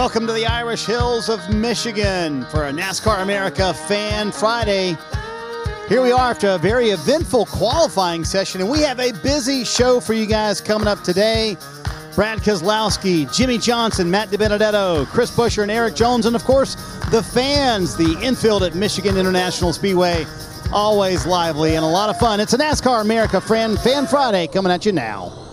Welcome to the Irish Hills of Michigan for a NASCAR America Fan Friday. Here we are after a very eventful qualifying session, and we have a busy show for you guys coming up today. Brad Keselowski, Jimmie Johnson, Matt DiBenedetto, Chris Buescher, and Erik Jones, and of course, the fans, the infield at Michigan International Speedway. Always lively and a lot of fun. It's a NASCAR America Fan Friday coming at you now.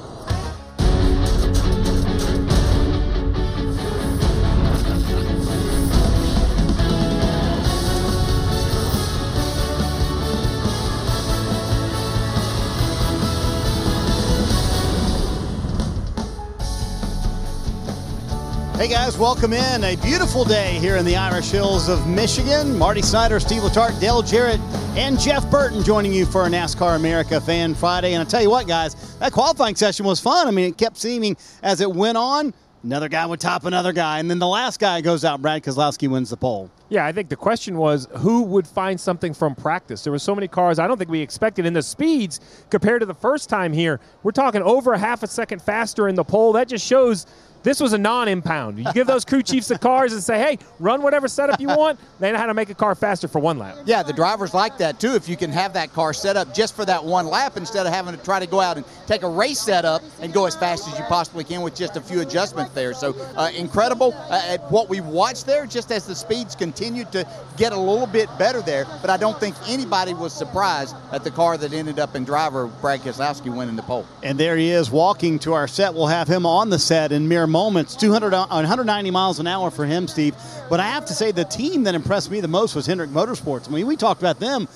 Hey guys, welcome in. A beautiful day here in the Irish Hills of Michigan. Marty Snider, Steve Letarte, Dale Jarrett, and Jeff Burton joining you for a NASCAR America Fan Friday. And I tell you what, guys, that qualifying session was fun. I mean, it kept seeming as it went on, another guy would top another guy, and then the last guy goes out. Brad Keselowski wins the pole. Yeah, I think the question was who would find something from practice. There were so many cars I don't think we expected. In the speeds compared to the first time here, we're talking over a half a second faster in the pole. That just shows this was a non-impound. You give those crew chiefs the cars and say, "Hey, run whatever setup you want." They know how to make a car faster for one lap. Yeah, the drivers like that too. If you can have that car set up just for that one lap instead of having to try to go out and take a race setup and go as fast as you possibly can with just a few adjustments there. So uh, incredible uh, at what we watched there. Just as the speeds continued to get a little bit better there, but I don't think anybody was surprised at the car that ended up in driver Brad Keselowski winning the pole. And there he is walking to our set. We'll have him on the set in mere moments. 200, 190 uh, miles an hour for him, Steve. But I have to say, the team that impressed me the most was Hendrick Motorsports. I mean, we talked about them.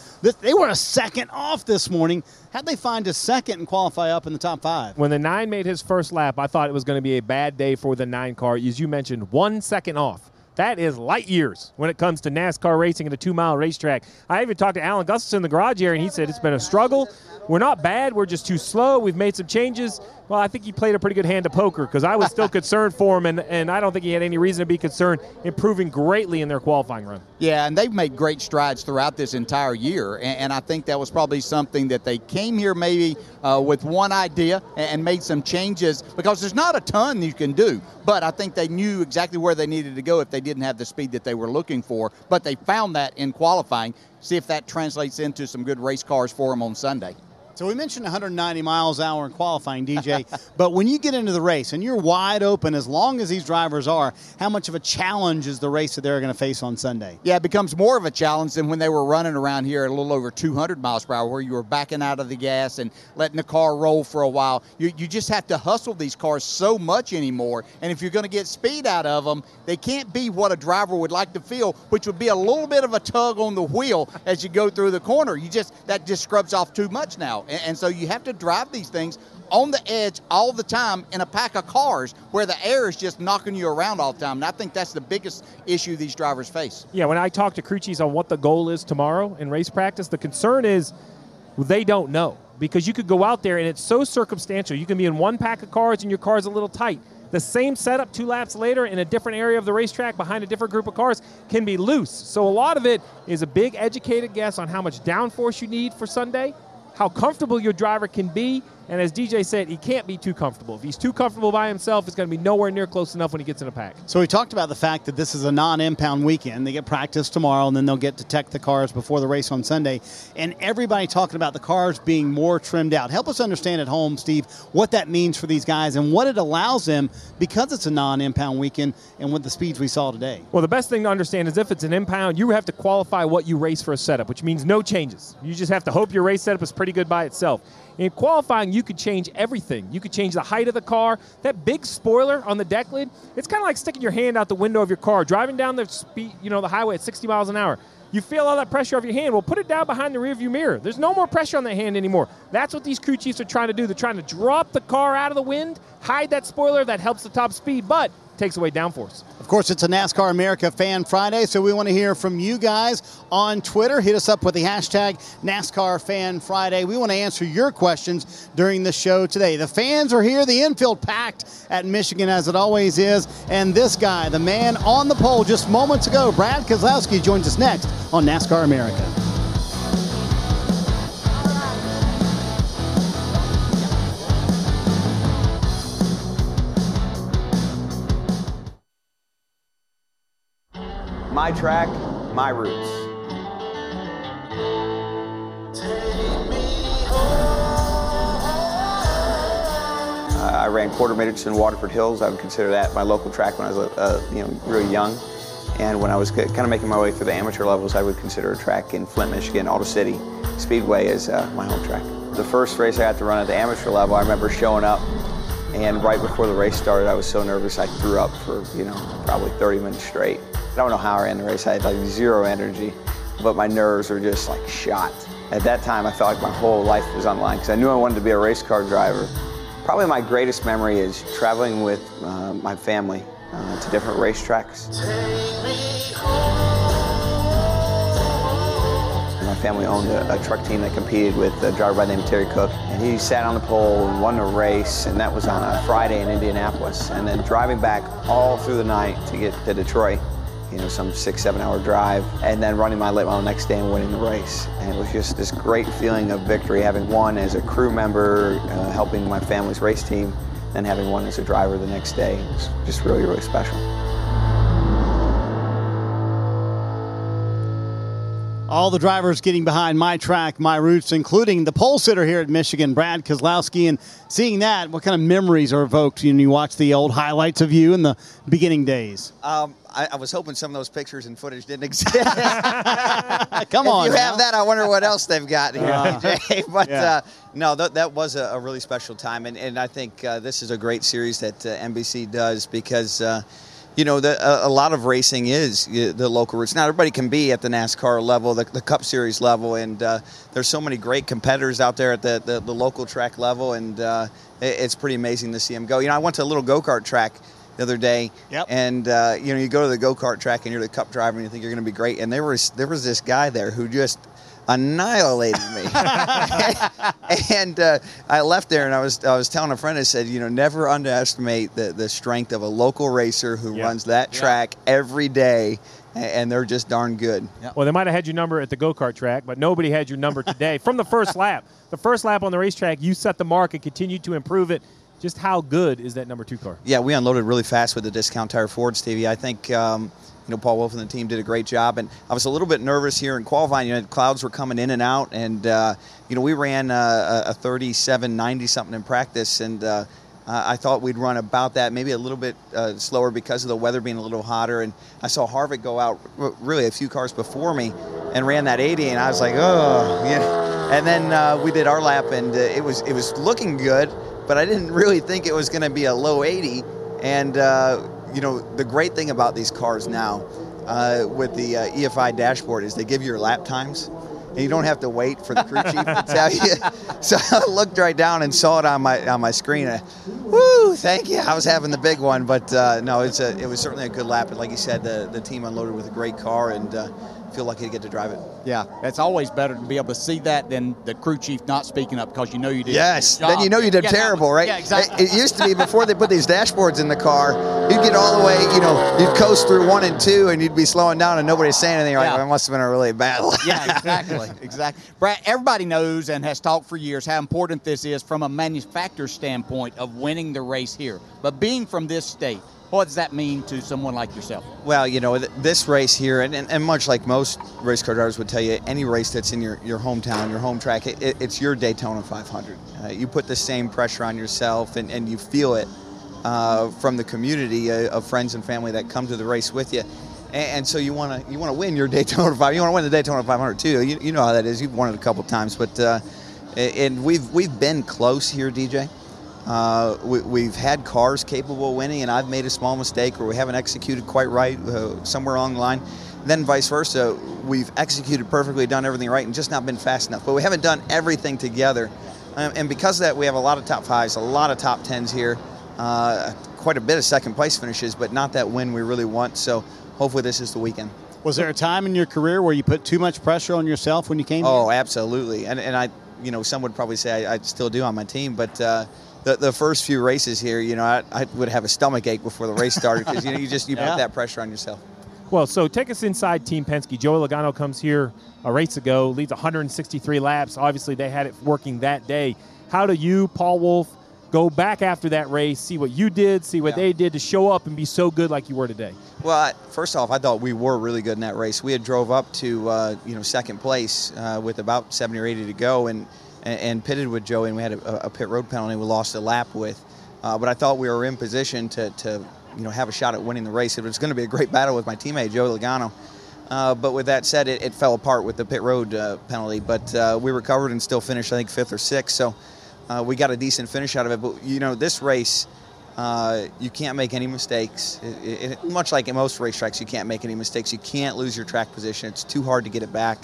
They were a second off this morning. How'd they find a second and qualify up in the top five? When the nine made his first lap, I thought it was going to be a bad day for the nine car. As you mentioned, one second off. That is light years when it comes to NASCAR racing and a two mile racetrack. I even talked to Alan Gustafson in the garage here, and he said it's been a struggle. We're not bad. We're just too slow. We've made some changes. Well, I think he played a pretty good hand of poker because I was still concerned for him, and, and I don't think he had any reason to be concerned, improving greatly in their qualifying run. Yeah, and they've made great strides throughout this entire year, and, and I think that was probably something that they came here maybe uh, with one idea and, and made some changes because there's not a ton you can do, but I think they knew exactly where they needed to go if they didn't have the speed that they were looking for, but they found that in qualifying. See if that translates into some good race cars for them on Sunday. So we mentioned 190 miles an hour in qualifying, DJ. but when you get into the race and you're wide open, as long as these drivers are, how much of a challenge is the race that they're going to face on Sunday? Yeah, it becomes more of a challenge than when they were running around here at a little over 200 miles per hour, where you were backing out of the gas and letting the car roll for a while. You, you just have to hustle these cars so much anymore. And if you're going to get speed out of them, they can't be what a driver would like to feel, which would be a little bit of a tug on the wheel as you go through the corner. You just that just scrubs off too much now. And, and so you have to drive these things on the edge all the time in a pack of cars where the air is just knocking you around all the time. And I think that's the biggest issue these drivers face. Yeah, when I talk to crew chiefs on what the goal is tomorrow in race practice, the concern is they don't know because you could go out there and it's so circumstantial. You can be in one pack of cars and your car's a little tight. The same setup two laps later in a different area of the racetrack behind a different group of cars can be loose. So a lot of it is a big educated guess on how much downforce you need for Sunday how comfortable your driver can be. And as DJ said, he can't be too comfortable. If he's too comfortable by himself, it's going to be nowhere near close enough when he gets in a pack. So we talked about the fact that this is a non-impound weekend. They get practice tomorrow, and then they'll get to tech the cars before the race on Sunday. And everybody talking about the cars being more trimmed out. Help us understand at home, Steve, what that means for these guys and what it allows them because it's a non-impound weekend and with the speeds we saw today. Well, the best thing to understand is if it's an impound, you have to qualify what you race for a setup, which means no changes. You just have to hope your race setup is pretty good by itself. In qualifying, you could change everything. You could change the height of the car. That big spoiler on the deck lid, it's kind of like sticking your hand out the window of your car, driving down the speed, you know, the highway at 60 miles an hour. You feel all that pressure off your hand. Well, put it down behind the rearview mirror. There's no more pressure on that hand anymore. That's what these crew chiefs are trying to do. They're trying to drop the car out of the wind, hide that spoiler that helps the top speed, but takes away downforce. Of course, it's a NASCAR America Fan Friday, so we want to hear from you guys on Twitter. Hit us up with the hashtag NASCAR Fan Friday. We want to answer your questions during the show today. The fans are here, the infield packed at Michigan as it always is, and this guy, the man on the pole just moments ago, Brad Keselowski, joins us next on NASCAR America. My track, my roots. Uh, I ran quarter midgets in Waterford Hills. I would consider that my local track when I was uh, you know really young. And when I was kind of making my way through the amateur levels, I would consider a track in Flint, Michigan, Auto City Speedway as uh, my home track. The first race I got to run at the amateur level, I remember showing up, and right before the race started, I was so nervous I threw up for you know probably 30 minutes straight. I don't know how I ran the race. I had like zero energy, but my nerves were just like shot. At that time, I felt like my whole life was on line because I knew I wanted to be a race car driver. Probably my greatest memory is traveling with uh, my family uh, to different racetracks. My family owned a, a, truck team that competed with a driver by the name of Terry Cook. And he sat on the pole and won a race, and that was on a Friday in Indianapolis. And then driving back all through the night to get to Detroit you know, some six, seven hour drive, and then running my late model next day and winning the race. And it was just this great feeling of victory, having won as a crew member, uh, helping my family's race team, and having won as a driver the next day. It was just really, really special. All the drivers getting behind my track, my roots, including the pole sitter here at Michigan, Brad Keselowski. And seeing that, what kind of memories are evoked when you watch the old highlights of you in the beginning days? Um, I, I, was hoping some of those pictures and footage didn't exist. Come on. If you now. have that, I wonder what else they've got here, uh, But yeah. uh, no, th- that was a, a, really special time. And, and I think uh, this is a great series that uh, NBC does because uh, you know, the, a, a, lot of racing is the local roots. Not everybody can be at the NASCAR level, the, the Cup Series level, and uh, there's so many great competitors out there at the, the, the local track level, and uh, it, it's pretty amazing to see them go. You know, I went to a little go kart track the other day, yep. and uh, you know, you go to the go kart track and you're the Cup driver, and you think you're going to be great, and there was there was this guy there who just annihilated me. and uh, I left there, and I was I was telling a friend, I said, you know, never underestimate the the strength of a local racer who yep. runs that track yep. every day. And they're just darn good. Yep. Well, they might have had your number at the go kart track, but nobody had your number today from the first lap. The first lap on the racetrack, you set the mark and continued to improve it. Just how good is that number two car? Yeah, we unloaded really fast with the discount tire Ford, Stevie. I think um, you know, Paul Wolfe and the team did a great job. And I was a little bit nervous here in qualifying. You know, clouds were coming in and out, and uh, you know, we ran uh, a 37.90 something in practice, and uh, I thought we'd run about that, maybe a little bit uh, slower because of the weather being a little hotter. And I saw Harvick go out really a few cars before me and ran that 80, and I was like, oh, yeah. And then uh, we did our lap, and it was it was looking good, but I didn't really think it was going to be a low 80. And you know, the great thing about these cars now uh, with the uh, EFI dashboard is they give you your lap times. And you don't have to wait for the crew chief to tell you. So I looked right down and saw it on my on my screen. I, Woo! Thank you. I was having the big one, but uh, no, it's a it was certainly a good lap. And like you said, the the team unloaded with a great car, and uh, feel lucky to get to drive it. Yeah, it's always better to be able to see that than the crew chief not speaking up because you know you did. Yes, then you know you did yeah, terrible, was, right? Yeah, exactly. It, it, used to be before they put these dashboards in the car, you'd get all the way, you know, you'd coast through one and two, and you'd be slowing down, and nobody's saying anything. You're yeah. like, well, it must have been a really bad lap. yeah, exactly, exactly. Brad, everybody knows and has talked for years how important this is from a manufacturer standpoint of winning the race here. But being from this state, what does that mean to someone like yourself? Well, you know, this race here, and, and, and, much like most race car drivers would tell you, any race that's in your, your hometown, your home track, it, it, it's your Daytona 500. Uh, you put the same pressure on yourself, and, and you feel it uh, from the community uh, of friends and family that come to the race with you. And, and so you want to you want to win your Daytona 500. You want to win the Daytona 500 too. You, you know how that is. You've won it a couple times, but uh, and we've we've been close here, DJ. Uh, we, have had cars capable of winning, and I've made a small mistake or we haven't executed quite right uh, somewhere along the line. then vice versa, we've executed perfectly, done everything right, and just not been fast enough. But we haven't done everything together. Um, and because of that, we have a lot of top fives, a lot of top tens here, uh, quite a bit of second place finishes, but not that win we really want. So hopefully this is the weekend. Was there a time in your career where you put too much pressure on yourself when you came? Oh, here? absolutely. And, and I, you know, some would probably say I, I still do on my team, but uh, the, the first few races here, you know, I, I would have a stomach ache before the race started because you know you just you Yeah. put that pressure on yourself. Well, so take us inside Team Penske. Joey Logano comes here a race ago, leads 163 laps. Obviously, they had it working that day. How do you, Paul Wolfe, go back after that race, see what you did, see what Yeah. they did to show up and be so good like you were today? Well, first off, I thought we were really good in that race. We had drove up to uh, you know second place uh, with about 70 or 80 to go, and and, and pitted with Joey, and we had a, a pit road penalty. We lost a lap with, uh, but I thought we were in position to, to you know have a shot at winning the race. It was going to be a great battle with my teammate Joey Logano. Uh, but with that said, it, it fell apart with the pit road uh, penalty. But uh, we recovered and still finished, I think, fifth or sixth. So uh, we got a decent finish out of it. But you know, this race, uh, you can't make any mistakes. It, it, much like in most racetracks, you can't make any mistakes. You can't lose your track position. It's too hard to get it back.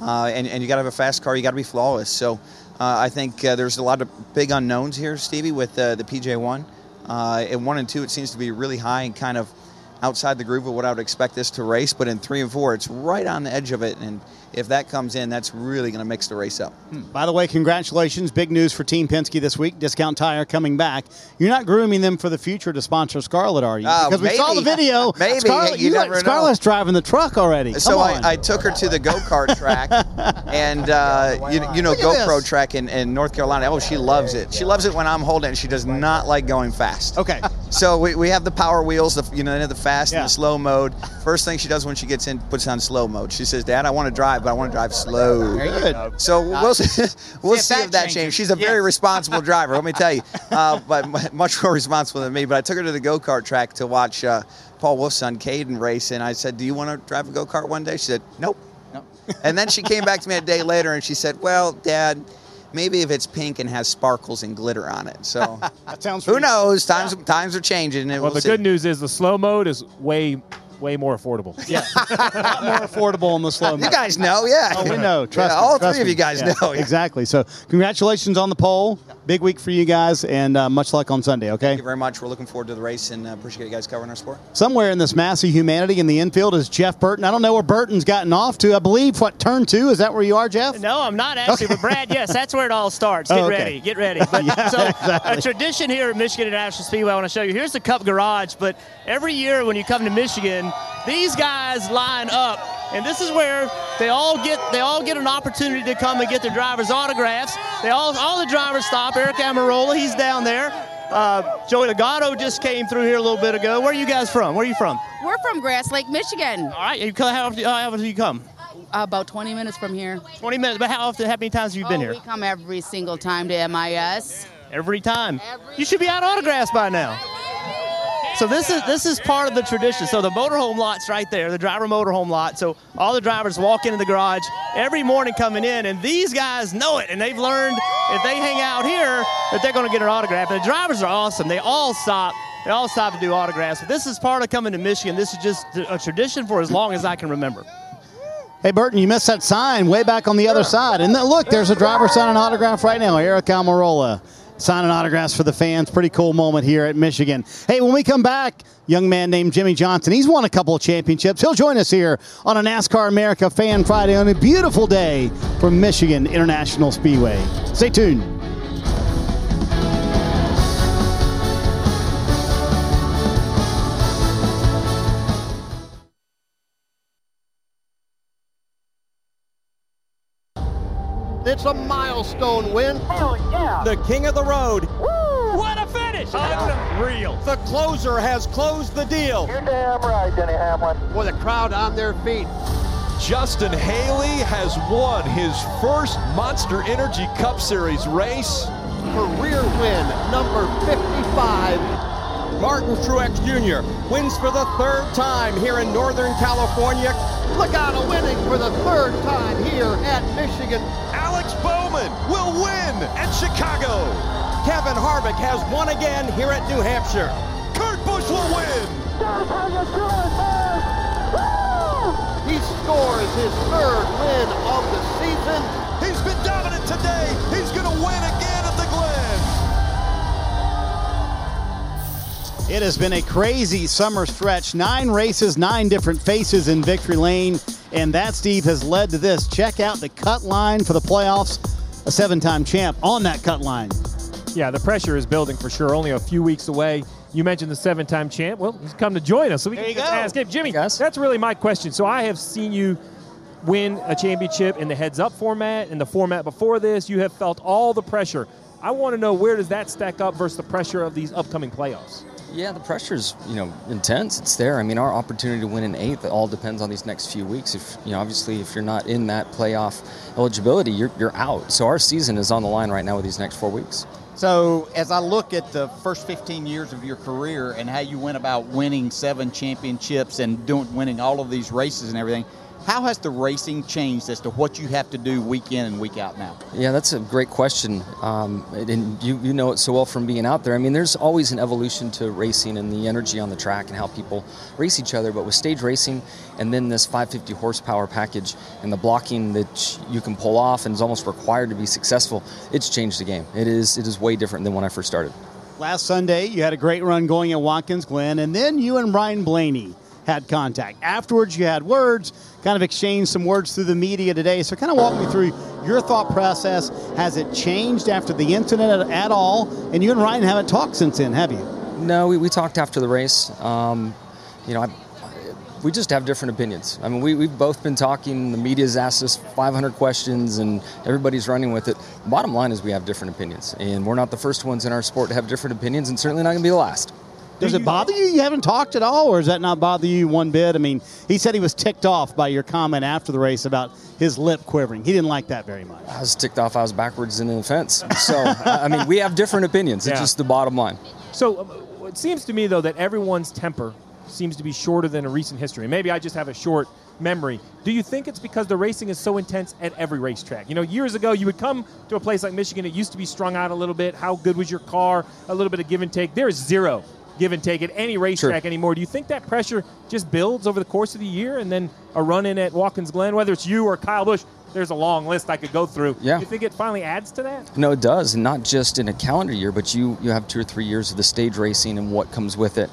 Uh, and, and you got to have a fast car. You got to be flawless. So uh, I think uh, there's a lot of big unknowns here, Stevie, with uh, the PJ1. Uh, in one and two, it seems to be really high and kind of outside the groove of what I would expect this to race. But in three and four, it's right on the edge of it. And if that comes in, that's really going to mix the race up. By the way, congratulations. Big news for Team Penske this week. Discount Tire coming back. You're not grooming them for the future to sponsor Scarlett, are you? Uh, because we saw the video. Maybe. Scarlett, You got- never know. Scarlett's driving the truck already. So Come I, on. I took her to the go kart track, and uh, you, you know GoPro track in, in North Carolina. Oh, she loves it. She loves it when I'm holding it. She does not like going fast. okay. So we, we have the power wheels, the you know the fast Yeah. and the slow mode. First thing she does when she gets in, puts on slow mode. She says, "Dad, I want to drive, but I want to drive slow." Good. So we'll see, we'll if see that if that changes. changes. She's a very responsible driver, let me tell you, uh, but much more responsible than me. But I took her to the go kart track to watch uh, Paul Wolfe's son Caden race, and I said, "Do you want to drive a go kart one day?" She said, "Nope." Nope. and then she came back to me a day later, and she said, "Well, Dad." Maybe if it's pink and has sparkles and glitter on it. So That sounds who knows? Times times are changing. Well, we'll the see. good news is the slow mode is way, way more affordable. Yeah. a lot more affordable in the slow You guys know, yeah. Oh, we know. Trust Yeah, me, all trust three of you guys Yeah, know. yeah. Exactly. So, congratulations on the pole. Big week for you guys, and uh, much luck on Sunday, okay? Thank you very much. We're looking forward to the race and uh, appreciate you guys covering our sport. Somewhere in this mass of humanity in the infield is Jeff Burton. I don't know where Burton's gotten off to. I believe, what, turn two? Is that where you are, Jeff? No, I'm not actually, but Brad, yes, that's where it all starts. Get Oh, okay. ready, get ready. But, so a tradition here at Michigan International Speedway, I want to show you. Here's the Cup Garage, but every year when you come to Michigan, these guys line up, and this is where they all get they all get an opportunity to come and get their drivers' autographs. They all all the drivers stop. Aric Almirola, he's down there. Uh, Joey Logano just came through here a little bit ago. Where are you guys from? Where are you from? We're from Grass Lake, Michigan. All right, you come, how often, how often do you come? About 20 minutes from here. 20 minutes. But how often? How many times have you been Oh, here? We come every single time to MIS. Every time. Every you should be out autographs by now. So this is this is part of the tradition. So the motorhome lot's right there, the driver motorhome lot. So all the drivers walk into the garage every morning coming in, and these guys know it, and they've learned if they hang out here that they're going to get an autograph. And the drivers are awesome. They all stop. They all stop to do autographs. But this is part of coming to Michigan. This is just a tradition for as long as I can remember. Hey, Burton, you missed that sign way back on the other side. And then, look, there's a driver signing an autograph right now, Aric Almirola. Signing autographs for the fans. Pretty cool moment here at Michigan. Hey, when we come back, young man named Jimmie Johnson. He's won a couple of championships. He'll join us here on a NASCAR America Fan Friday on a beautiful day from Michigan International Speedway. Stay tuned. It's a milestone win. the king of the road. Woo. What a finish! Unreal. The closer has closed the deal. You're damn right, Denny Hamlin. With the crowd on their feet. Justin Haley has won his first Monster Energy Cup Series race. Career win number 55. Martin Truex Jr. wins for the third time here in Northern California. Logano winning for the third time here at Michigan. Alex Bowman will win at Chicago. Kevin Harvick has won again here at New Hampshire. Kurt Busch will win. He scores his third win of the season. He's been dominant today. He's going to win again It has been a crazy summer stretch. Nine races, nine different faces in victory lane. And that, Steve, has led to this. Check out the cut line for the playoffs. A seven time champ on that cut line. Yeah, the pressure is building for sure. Only a few weeks away. You mentioned the seven-time champ. Well, he's come to join us, so we There can you just go. ask him. Jimmy, that's really my question. So I have seen you win a championship in the heads-up format, in the format before this. You have felt all the pressure. I want to know where does that stack up versus the pressure of these upcoming playoffs? Yeah, the pressure's you know intense. It's there. I mean, our opportunity to win an eighth all depends on these next few weeks. If you know, obviously, if you're not in that playoff eligibility, you're you're out. So our season is on the line right now with these next four weeks. So, as I look at the first 15 years of your career and how you went about winning seven championships and doing winning all of these races and everything, how has the racing changed as to what you have to do week in and week out now? Yeah, that's a great question, um, and you you know it so well from being out there. I mean, there's always an evolution to racing and the energy on the track and how people race each other. But with stage racing, and then this 550 horsepower package and the blocking that you can pull off and is almost required to be successful, it's changed the game. It is it is way different than when I first started. Last Sunday, you had a great run going at Watkins Glen, and then you and Ryan Blaney had contact. Afterwards, you had words, kind of exchanged some words through the media today. So, kind of walk me through your thought process. Has it changed after the incident at, at all? And you and Ryan haven't talked since then, have you? No, we, we talked after the race. Um, you know, I, we just have different opinions. I mean, we, we've both been talking. The media's asked us 500 questions, and everybody's running with it. Bottom line is we have different opinions, and we're not the first ones in our sport to have different opinions, and certainly not going to be the last. Does it bother you? You haven't talked at all, or does that not bother you one bit? I mean, he said he was ticked off by your comment after the race about his lip quivering. He didn't like that very much. I was ticked off. I was backwards in the fence. So, I I mean, we have different opinions. It's Yeah. just the bottom line. So uh, it seems to me, though, that everyone's temper seems to be shorter than a recent history. Maybe I just have a short memory. Do you think it's because the racing is so intense at every racetrack? You know, years ago, you would come to a place like Michigan, it used to be strung out a little bit. How good was your car? A little bit of give and take. There's zero give and take at any racetrack anymore. Do you think that pressure just builds over the course of the year and then a run in at Watkins Glen, whether it's you or Kyle Busch? There's a long list I could go through. Yeah. Do you think it finally adds to that? No, it does, and not just in a calendar year, but you you have two or three years of the stage racing and what comes with it.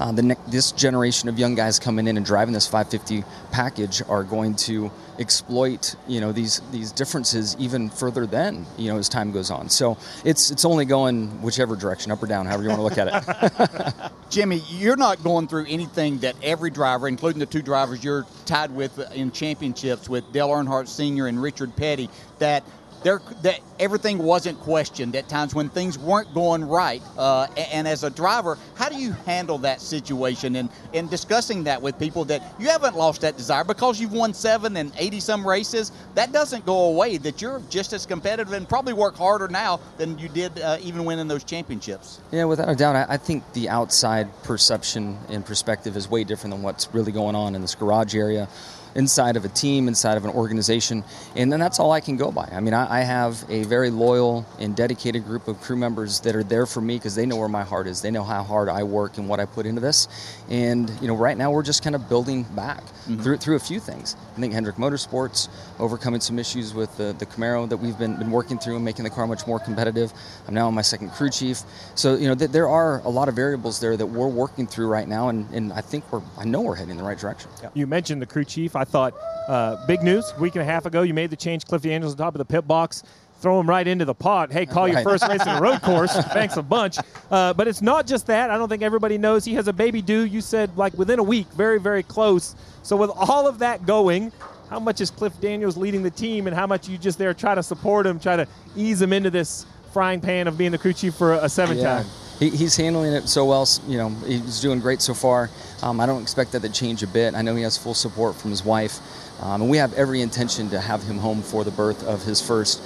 Uh, the ne- this generation of young guys coming in and driving this 550 package are going to exploit you know these these differences even further then you know as time goes on. So it's it's only going whichever direction, up or down, however you want to look at it. Jimmy, you're not going through anything that every driver, including the two drivers you're tied with in championships with Dale Earnhardt Sr. and Richard Petty, that there that everything wasn't questioned at times when things weren't going right. Uh, and, as a driver, how do you handle that situation and, and discussing that with people that you haven't lost that desire because you've won seven and 80 some races? That doesn't go away, that you're just as competitive and probably work harder now than you did uh, even winning those championships. Yeah, without a doubt. I think the outside perception and perspective is way different than what's really going on in this garage area, inside of a team, inside of an organization. And then that's all I can go by. I mean, I, I have a very loyal and dedicated group of crew members that are there for me because they know where my heart is. They know how hard I work and what I put into this. And, you know, right now we're just kind of building back mm-hmm. through, through a few things. I think Hendrick Motorsports overcoming some issues with the, the Camaro that we've been, been working through and making the car much more competitive. I'm now on my second crew chief. So, you know, th- there are a lot of variables there that we're working through right now. And, and I think we're, I know we're heading in the right direction. You mentioned the crew chief. I thought uh, big news. Week and a half ago, you made the change. Cliff Daniels on top of the pit box. Throw him right into the pot. Hey, call your first race in a road course. Thanks a bunch. Uh, but it's not just that. I don't think everybody knows he has a baby due. You said like within a week, very, very close. So with all of that going, how much is Cliff Daniels leading the team, and how much you just there try to support him, try to ease him into this frying pan of being the crew chief for a, a seven time? He, he's handling it so well. You know, he's doing great so far. Um, I don't expect that to change a bit. I know he has full support from his wife, um, and we have every intention to have him home for the birth of his first.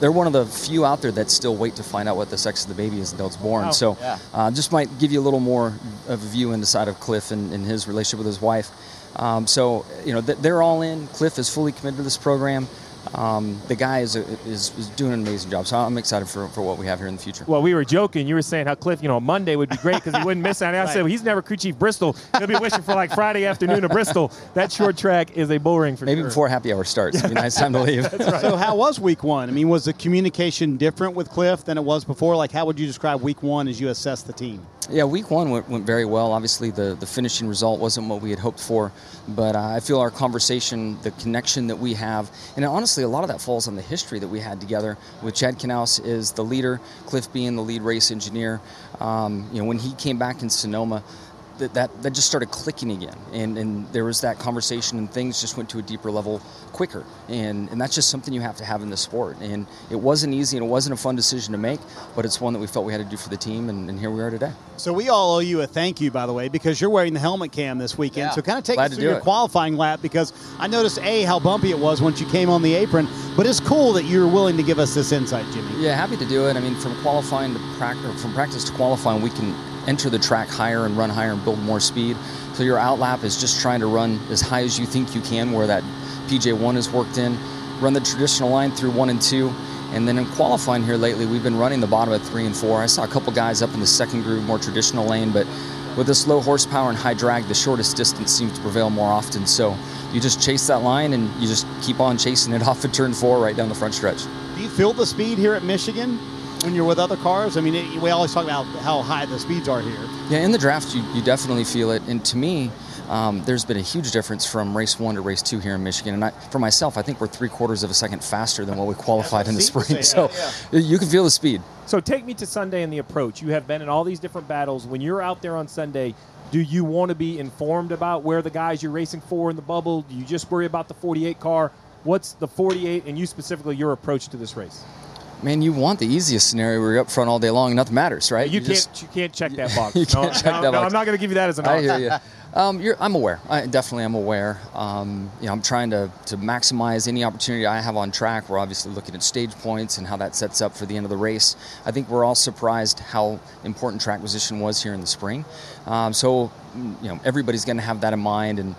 They're one of the few out there that still wait to find out what the sex of the baby is until it's born. Oh, so, yeah. uh, just might give you a little more of a view into side of Cliff and, and his relationship with his wife. Um, so, you know, th- they're all in. Cliff is fully committed to this program. Um, the guy is, is, is doing an amazing job. So I'm excited for, for what we have here in the future. Well, we were joking. You were saying how Cliff, you know, Monday would be great because he wouldn't miss out. And I said, well, he's never crew chief Bristol. He'll be wishing for like Friday afternoon to Bristol. That short track is a bull ring for Maybe sure. before happy hour starts. It'd be nice time to leave. right. So how was week one? I mean, was the communication different with Cliff than it was before? Like, how would you describe week one as you assess the team? Yeah, week one went, went very well. Obviously, the, the finishing result wasn't what we had hoped for, but uh, I feel our conversation, the connection that we have, and honestly, a lot of that falls on the history that we had together. With Chad Knaus is the leader, Cliff being the lead race engineer. Um, you know, when he came back in Sonoma, that, that, that just started clicking again. And, and there was that conversation, and things just went to a deeper level quicker. And, and that's just something you have to have in the sport. And it wasn't easy and it wasn't a fun decision to make, but it's one that we felt we had to do for the team, and, and here we are today. So we all owe you a thank you, by the way, because you're wearing the helmet cam this weekend. Yeah. So kind of take Glad us to through your it. qualifying lap because I noticed a how bumpy it was once you came on the apron, but it's cool that you're willing to give us this insight, Jimmy. Yeah, happy to do it. I mean, from qualifying to practice, from practice to qualifying, we can enter the track higher and run higher and build more speed. So your outlap is just trying to run as high as you think you can, where that PJ1 is worked in. Run the traditional line through one and two. And then in qualifying here lately, we've been running the bottom at three and four. I saw a couple guys up in the second groove, more traditional lane, but with this low horsepower and high drag, the shortest distance seems to prevail more often. So you just chase that line and you just keep on chasing it off at turn four right down the front stretch. Do you feel the speed here at Michigan when you're with other cars? I mean, it, we always talk about how high the speeds are here. Yeah, in the draft, you, you definitely feel it. And to me, um, there's been a huge difference from race one to race two here in Michigan. And I, for myself, I think we're three quarters of a second faster than what we qualified in the spring. So that, you can feel the speed. So take me to Sunday and the approach. You have been in all these different battles. When you're out there on Sunday, do you want to be informed about where the guys you're racing for in the bubble? Do you just worry about the 48 car? What's the 48 and you specifically your approach to this race? Man, you want the easiest scenario where you're up front all day long and nothing matters, right? You, can't just- you can't check that box. You can't check no, that no, box. I'm not going to give you that as an I hear you. Um, you're, I'm aware. I definitely am aware. Um, you know, I'm trying to, to maximize any opportunity I have on track. We're obviously looking at stage points and how that sets up for the end of the race. I think we're all surprised how important track position was here in the spring. Um, so, you know, everybody's going to have that in mind, and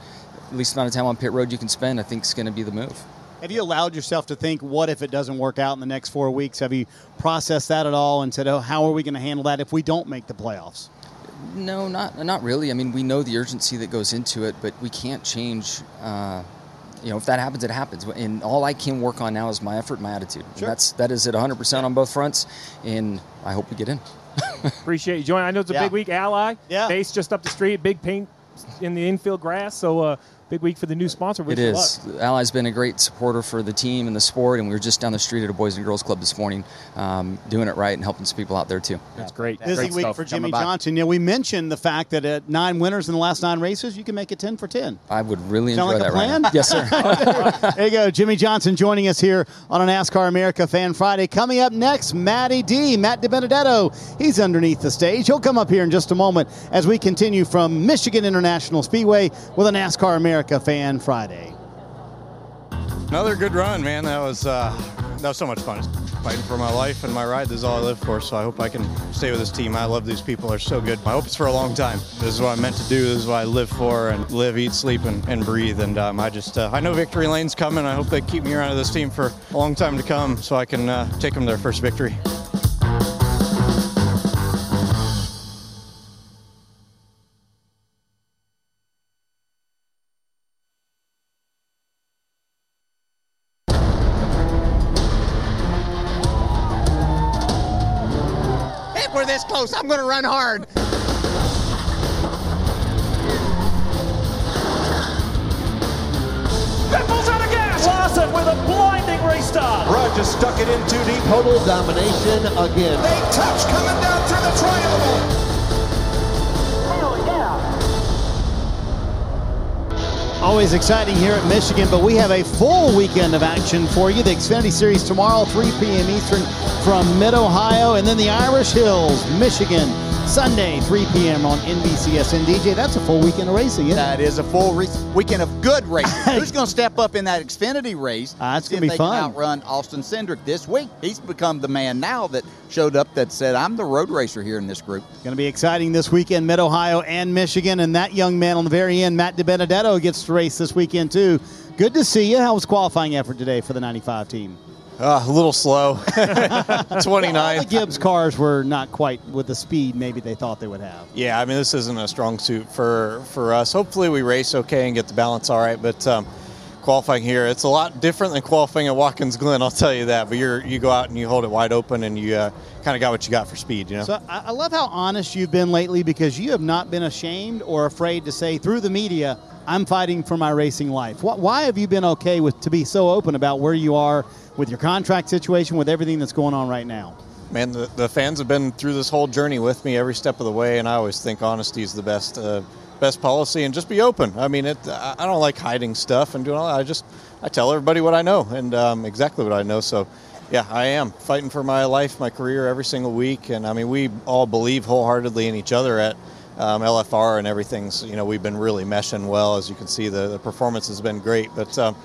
at least amount of time on pit road you can spend, I think, is going to be the move. Have you allowed yourself to think, what if it doesn't work out in the next four weeks? Have you processed that at all and said, oh, how are we going to handle that if we don't make the playoffs? No, not not really. I mean, we know the urgency that goes into it, but we can't change. Uh, you know, if that happens, it happens. And all I can work on now is my effort, my attitude. And that's that is at 100% on both fronts, and I hope we get in. Appreciate you joining. I know it's a Yeah. big week. Ally, yeah, base just up the street, big paint in the infield grass. So uh, big week for the new sponsor. Wish It you is. luck. Ally's been a great supporter for the team and the sport, and we were just down the street at a Boys and Girls Club this morning, um, doing it right and helping some people out there too. That's great. Busy week for Jimmie Johnson. Yeah, we mentioned the fact that at nine winners in the last nine races, you can make it 10 for 10. I would really Sound enjoy like a that right plan? now. Yes, sir. there you go. Jimmie Johnson joining us here on a NASCAR America Fan Friday. Coming up next, Matty D, Matt DiBenedetto. He's underneath the stage. He'll come up here in just a moment as we continue from Michigan International Speedway with a NASCAR America Fan Friday. Another good run, man. That was uh, that was so much fun. Fighting for my life and my ride. This is all I live for. So I hope I can stay with this team. I love these people. They're so good. I hope it's for a long time. This is what I'm meant to do. This is what I live for and live, eat, sleep, and, and breathe. And um, I just uh, I know victory lane's coming. I hope they keep me around this team for a long time to come, so I can uh, take them their first victory. Close, I'm going to run hard. Pulls out of gas. Lawson with a blinding race stop. Rudd just stuck it in too deep. Total domination again. They touch coming down through the triangle. Always exciting here at Michigan, but we have a full weekend of action for you. The Xfinity Series tomorrow, 3 p.m. Eastern from Mid Ohio, and then the Irish Hills, Michigan, Sunday, 3 p.m. on NBCSN. DJ, that's a full weekend of racing, isn't That it? is a full re- weekend of good racing. Who's going to step up in that Xfinity race? Ah, that's gonna be they can fun. outrun Austin Cindric this week. He's become the man now that showed up that said, "I'm the road racer here in this group." Going to be exciting this weekend, Mid Ohio and Michigan. And that young man on the very end, Matt DiBenedetto, gets to race this weekend, too. Good to see you. How was qualifying effort today for the 95 team? Uh, a little slow. 29. All the Gibbs cars were not quite with the speed maybe they thought they would have. Yeah, I mean this isn't a strong suit for for us. Hopefully we race okay and get the balance all right, but um, qualifying here it's a lot different than qualifying at Watkins Glen. I'll tell you that. But you're you go out and you hold it wide open and you uh, kind of got what you got for speed. You know. So I, I love how honest you've been lately because you have not been ashamed or afraid to say through the media, I'm fighting for my racing life. Why have you been okay with to be so open about where you are with your contract situation, with everything that's going on right now? Man, the, the fans have been through this whole journey with me every step of the way, and I always think honesty is the best uh, best policy, and just be open. I mean, it. I don't like hiding stuff and doing all that. I just I tell everybody what I know and um, exactly what I know. So, yeah, I am fighting for my life, my career every single week, and I mean, we all believe wholeheartedly in each other at. Um, LFR and everything's, you know, we've been really meshing well. As you can see, the, the performance has been great. But um,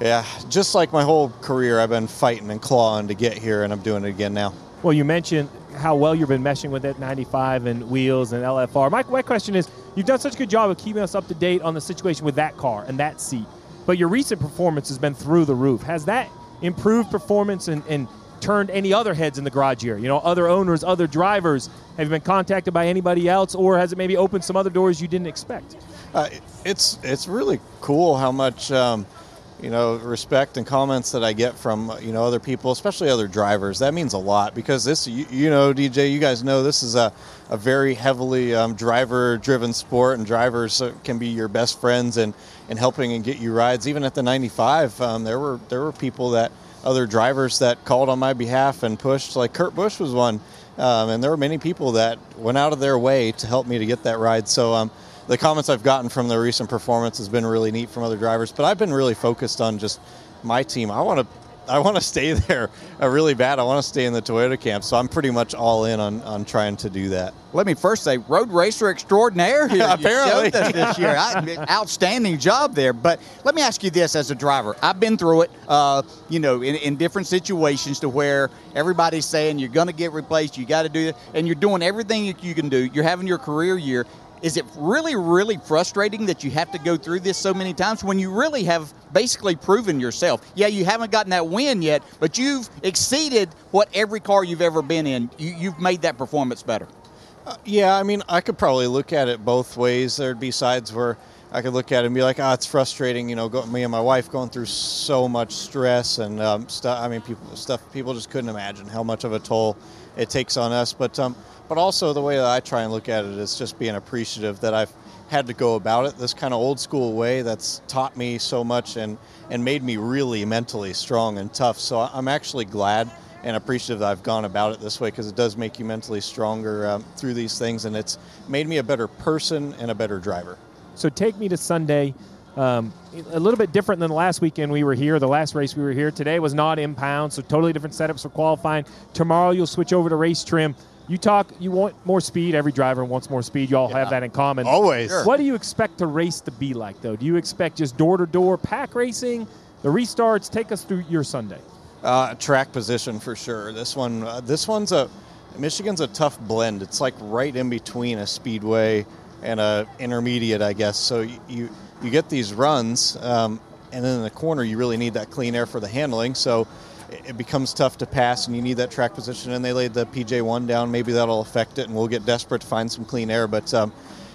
yeah, just like my whole career, I've been fighting and clawing to get here, and I'm doing it again now. Well, you mentioned how well you've been meshing with it, 95 and wheels and LFR. My, my question is, you've done such a good job of keeping us up to date on the situation with that car and that seat, but your recent performance has been through the roof. Has that improved performance and, and turned any other heads in the garage here? You know, other owners, other drivers. Have you been contacted by anybody else, or has it maybe opened some other doors you didn't expect? Uh, it's it's really cool how much um, you know respect and comments that I get from you know other people, especially other drivers. That means a lot because this you, you know DJ, you guys know this is a, a very heavily um, driver driven sport, and drivers uh, can be your best friends and and helping and get you rides. Even at the 95, um, there were there were people that other drivers that called on my behalf and pushed. Like Kurt Busch was one, um, and there were many people that went out of their way to help me to get that ride. So um, the comments I've gotten from the recent performance has been really neat from other drivers. But I've been really focused on just my team. I want to. I want to stay there uh, really bad. I want to stay in the Toyota camp, so I'm pretty much all in on, on trying to do that. Let me first say, road racer extraordinaire here. Apparently. this year. I, outstanding job there. But let me ask you this: as a driver, I've been through it. Uh, you know, in, in different situations to where everybody's saying you're going to get replaced, you got to do it, and you're doing everything you can do. You're having your career year. Is it really, really frustrating that you have to go through this so many times when you really have basically proven yourself? Yeah, you haven't gotten that win yet, but you've exceeded what every car you've ever been in. You, you've made that performance better. Uh, yeah, I mean, I could probably look at it both ways. There'd be sides where I could look at it and be like, "Ah, it's frustrating." You know, go, me and my wife going through so much stress and um, stuff. I mean, people stuff people just couldn't imagine how much of a toll it takes on us. But um, but also the way that I try and look at it is just being appreciative that I've had to go about it this kind of old school way that's taught me so much and and made me really mentally strong and tough. So I'm actually glad and appreciative that I've gone about it this way because it does make you mentally stronger um, through these things, and it's made me a better person and a better driver. So take me to Sunday. Um, a little bit different than the last weekend we were here. The last race we were here today was not impound, so totally different setups for qualifying. Tomorrow you'll switch over to race trim. You talk. You want more speed. Every driver wants more speed. You all have that in common. Always. Sure. What do you expect the race to be like, though? Do you expect just door to door pack racing? The restarts. Take us through your Sunday. Uh, track position for sure. This one, uh, this one's a Michigan's a tough blend. It's like right in between a speedway and a intermediate, I guess. So you you, you get these runs, um, and then in the corner you really need that clean air for the handling. So it, becomes tough to pass, and you need that track position. And they laid the PJ one down. Maybe that'll affect it, and we'll get desperate to find some clean air. But um,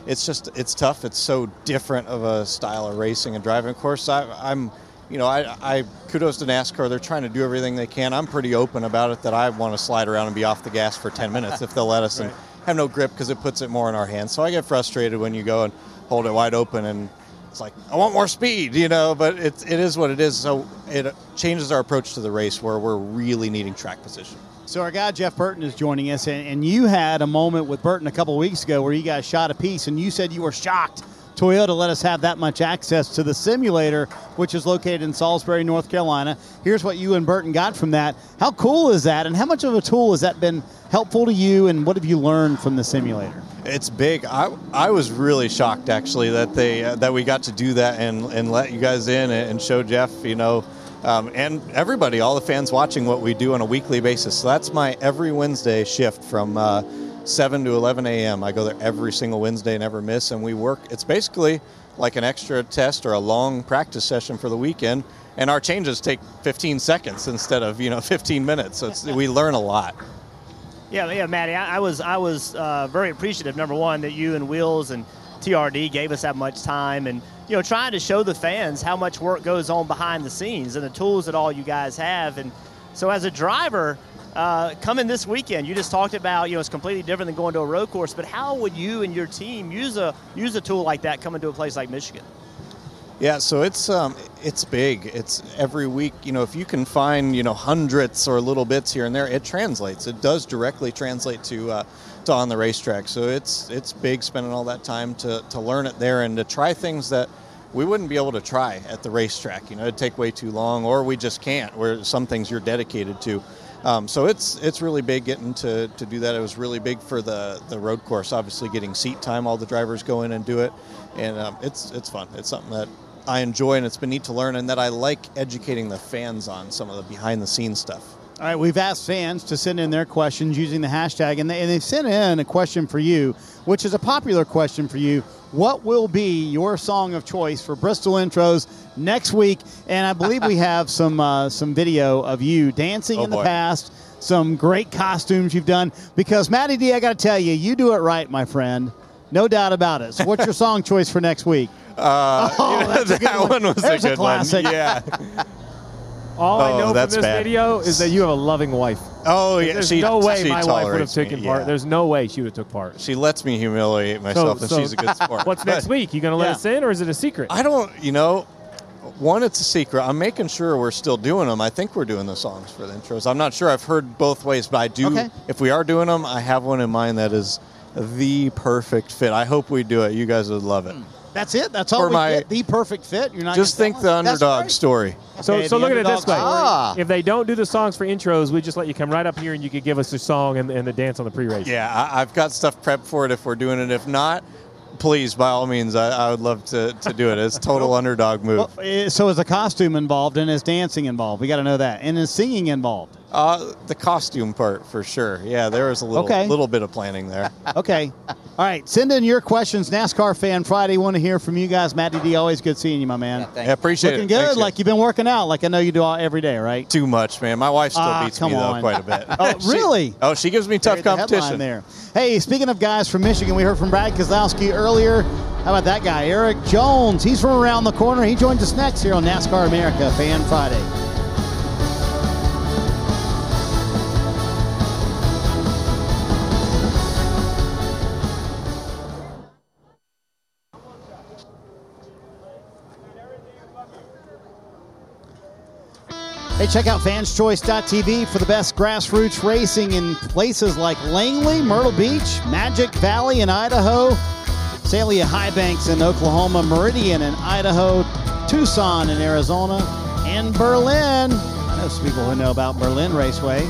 it's just it's tough. It's so different of a style of racing and driving. Of course, I, I'm you know, I, I kudos to NASCAR. They're trying to do everything they can. I'm pretty open about it that I want to slide around and be off the gas for 10 minutes if they'll let us and have no grip because it puts it more in our hands. So I get frustrated when you go and hold it wide open and it's like I want more speed, you know. But it's it is what it is. So it changes our approach to the race where we're really needing track position. So our guy Jeff Burton is joining us, and, and you had a moment with Burton a couple weeks ago where you guys shot a piece, and you said you were shocked Toyota let us have that much access to the simulator, which is located in Salisbury, North Carolina. Here's what you and Burton got from that. How cool is that, and how much of a tool has that been helpful to you, and what have you learned from the simulator? It's big. I, I was really shocked actually that they uh, that we got to do that and, and let you guys in and show Jeff, you know, um, and everybody, all the fans watching what we do on a weekly basis. So that's my every Wednesday shift from uh, 7 to 11 a.m. I go there every single Wednesday, and never miss, and we work. It's basically like an extra test or a long practice session for the weekend, and our changes take 15 seconds instead of you know 15 minutes. So we learn a lot. Yeah, yeah, Matty, I, I was I was uh, very appreciative. Number one, that you and Wheels and TRD gave us that much time, and you know, trying to show the fans how much work goes on behind the scenes and the tools that all you guys have. And so, as a driver, uh, coming this weekend, you just talked about you know it's completely different than going to a road course. But how would you and your team use a use a tool like that coming to a place like Michigan? Yeah, so it's um, it's big. It's every week. You know, if you can find you know hundreds or little bits here and there, it translates. It does directly translate to uh, to on the racetrack. So it's it's big spending all that time to to learn it there and to try things that we wouldn't be able to try at the racetrack. You know, it'd take way too long, or we just can't. Where some things you're dedicated to. Um, so it's it's really big getting to, to do that. It was really big for the, the road course. Obviously, getting seat time, all the drivers go in and do it, and um, it's it's fun. It's something that I enjoy, and it's been neat to learn, and that I like educating the fans on some of the behind the scenes stuff. All right, we've asked fans to send in their questions using the hashtag, and, they, and they've sent in a question for you, which is a popular question for you. What will be your song of choice for Bristol intros next week? And I believe we have some uh, some video of you dancing Oh, in the past, some great costumes you've done. Because Matty D, I got to tell you, you do it right, my friend. No doubt about it. So, what's your song choice for next week? Uh, Oh, you know, a good that one. one, was There's a a classic. one. Yeah. All I Oh, know from this bad. video is that you have a loving wife. Oh yeah, There's she, no way my wife would have tolerates me, taken part. yeah. There's no way she would have took part. She lets me humiliate myself, So- and so she's a good sport. What's next week? You gonna let Yeah. us in, or is it a secret? I don't, you know, one, it's a secret. I'm making sure we're still doing them. I think we're doing the songs for the intros. I'm not sure. I've heard both ways, but I do. Okay. If we are doing them, I have one in mind that is the perfect fit. I hope we do it. You guys would love it. Hmm. That's it. That's all For we my- get. The perfect fit. You're not Just think the underdog right. story. So, Okay, so look at it this way. Ah. if they don't do the songs for intros, we just let you come right up here and you could give us a song and, and the dance on the pre-race. Yeah, I, I've got stuff prepped for it if we're doing it. If not, please, by all means, I, I would love to, to do it. It's total underdog move. Well, eh, so is the costume involved and is dancing involved? We got to know that. And is singing involved? Uh, the costume part for sure. Yeah, there was a little Okay. little bit of planning there. Okay. All right. Send in your questions. NASCAR Fan Friday. Want to hear from you guys. Matty D, always good seeing you, my man. I appreciate Looking it. Looking good. Thanks, like you've been working out, like I know you do all, every day, right? Too much, man. My wife still Ah, beats come me though quite a bit. Oh, She- really? oh, she gives me tough There's the competition. there. Hey, speaking of guys from Michigan, we heard from Brad Keselowski earlier. How about that guy, Erik Jones? He's from around the corner. He joins us next here on NASCAR America Fan Friday. Hey, check out fanschoice.tv for the best grassroots racing in places like Langley, Myrtle Beach, Magic Valley in Idaho, Salina Highbanks in Oklahoma, Meridian in Idaho, Tucson in Arizona, and Berlin. I know some people who know about Berlin Raceway.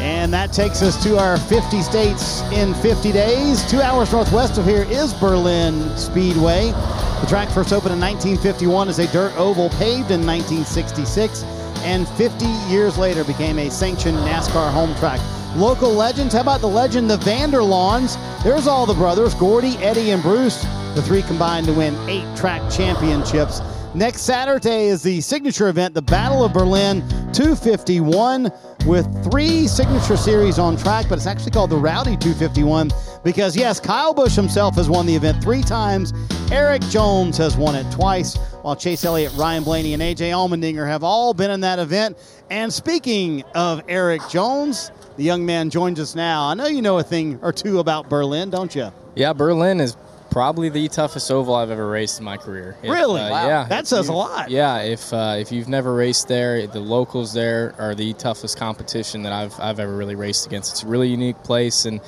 And that takes us to our 50 states in 50 days. Two hours northwest of here is Berlin Speedway. The track first opened in 1951 as a dirt oval paved in 1966, and 50 years later became a sanctioned NASCAR home track. Local legends, how about the legend, the VanderLaans? There's all the brothers, Gordy, Eddie, and Bruce. The three combined to win eight track championships. Next Saturday is the signature event, the Battle of Berlin 251, with three signature series on track, but it's actually called the Rowdy 251 because, yes, Kyle Busch himself has won the event three times. Erik Jones has won it twice, while Chase Elliott, Ryan Blaney, and AJ Allmendinger have all been in that event. And speaking of Erik Jones, the young man joins us now. I know you know a thing or two about Berlin, don't you? Yeah, Berlin is probably the toughest oval I've ever raced in my career. If, Really? uh, Wow. Yeah. That says a lot. Yeah. If uh, if you've never raced there, the locals there are the toughest competition that I've I've ever really raced against. It's a really unique place and.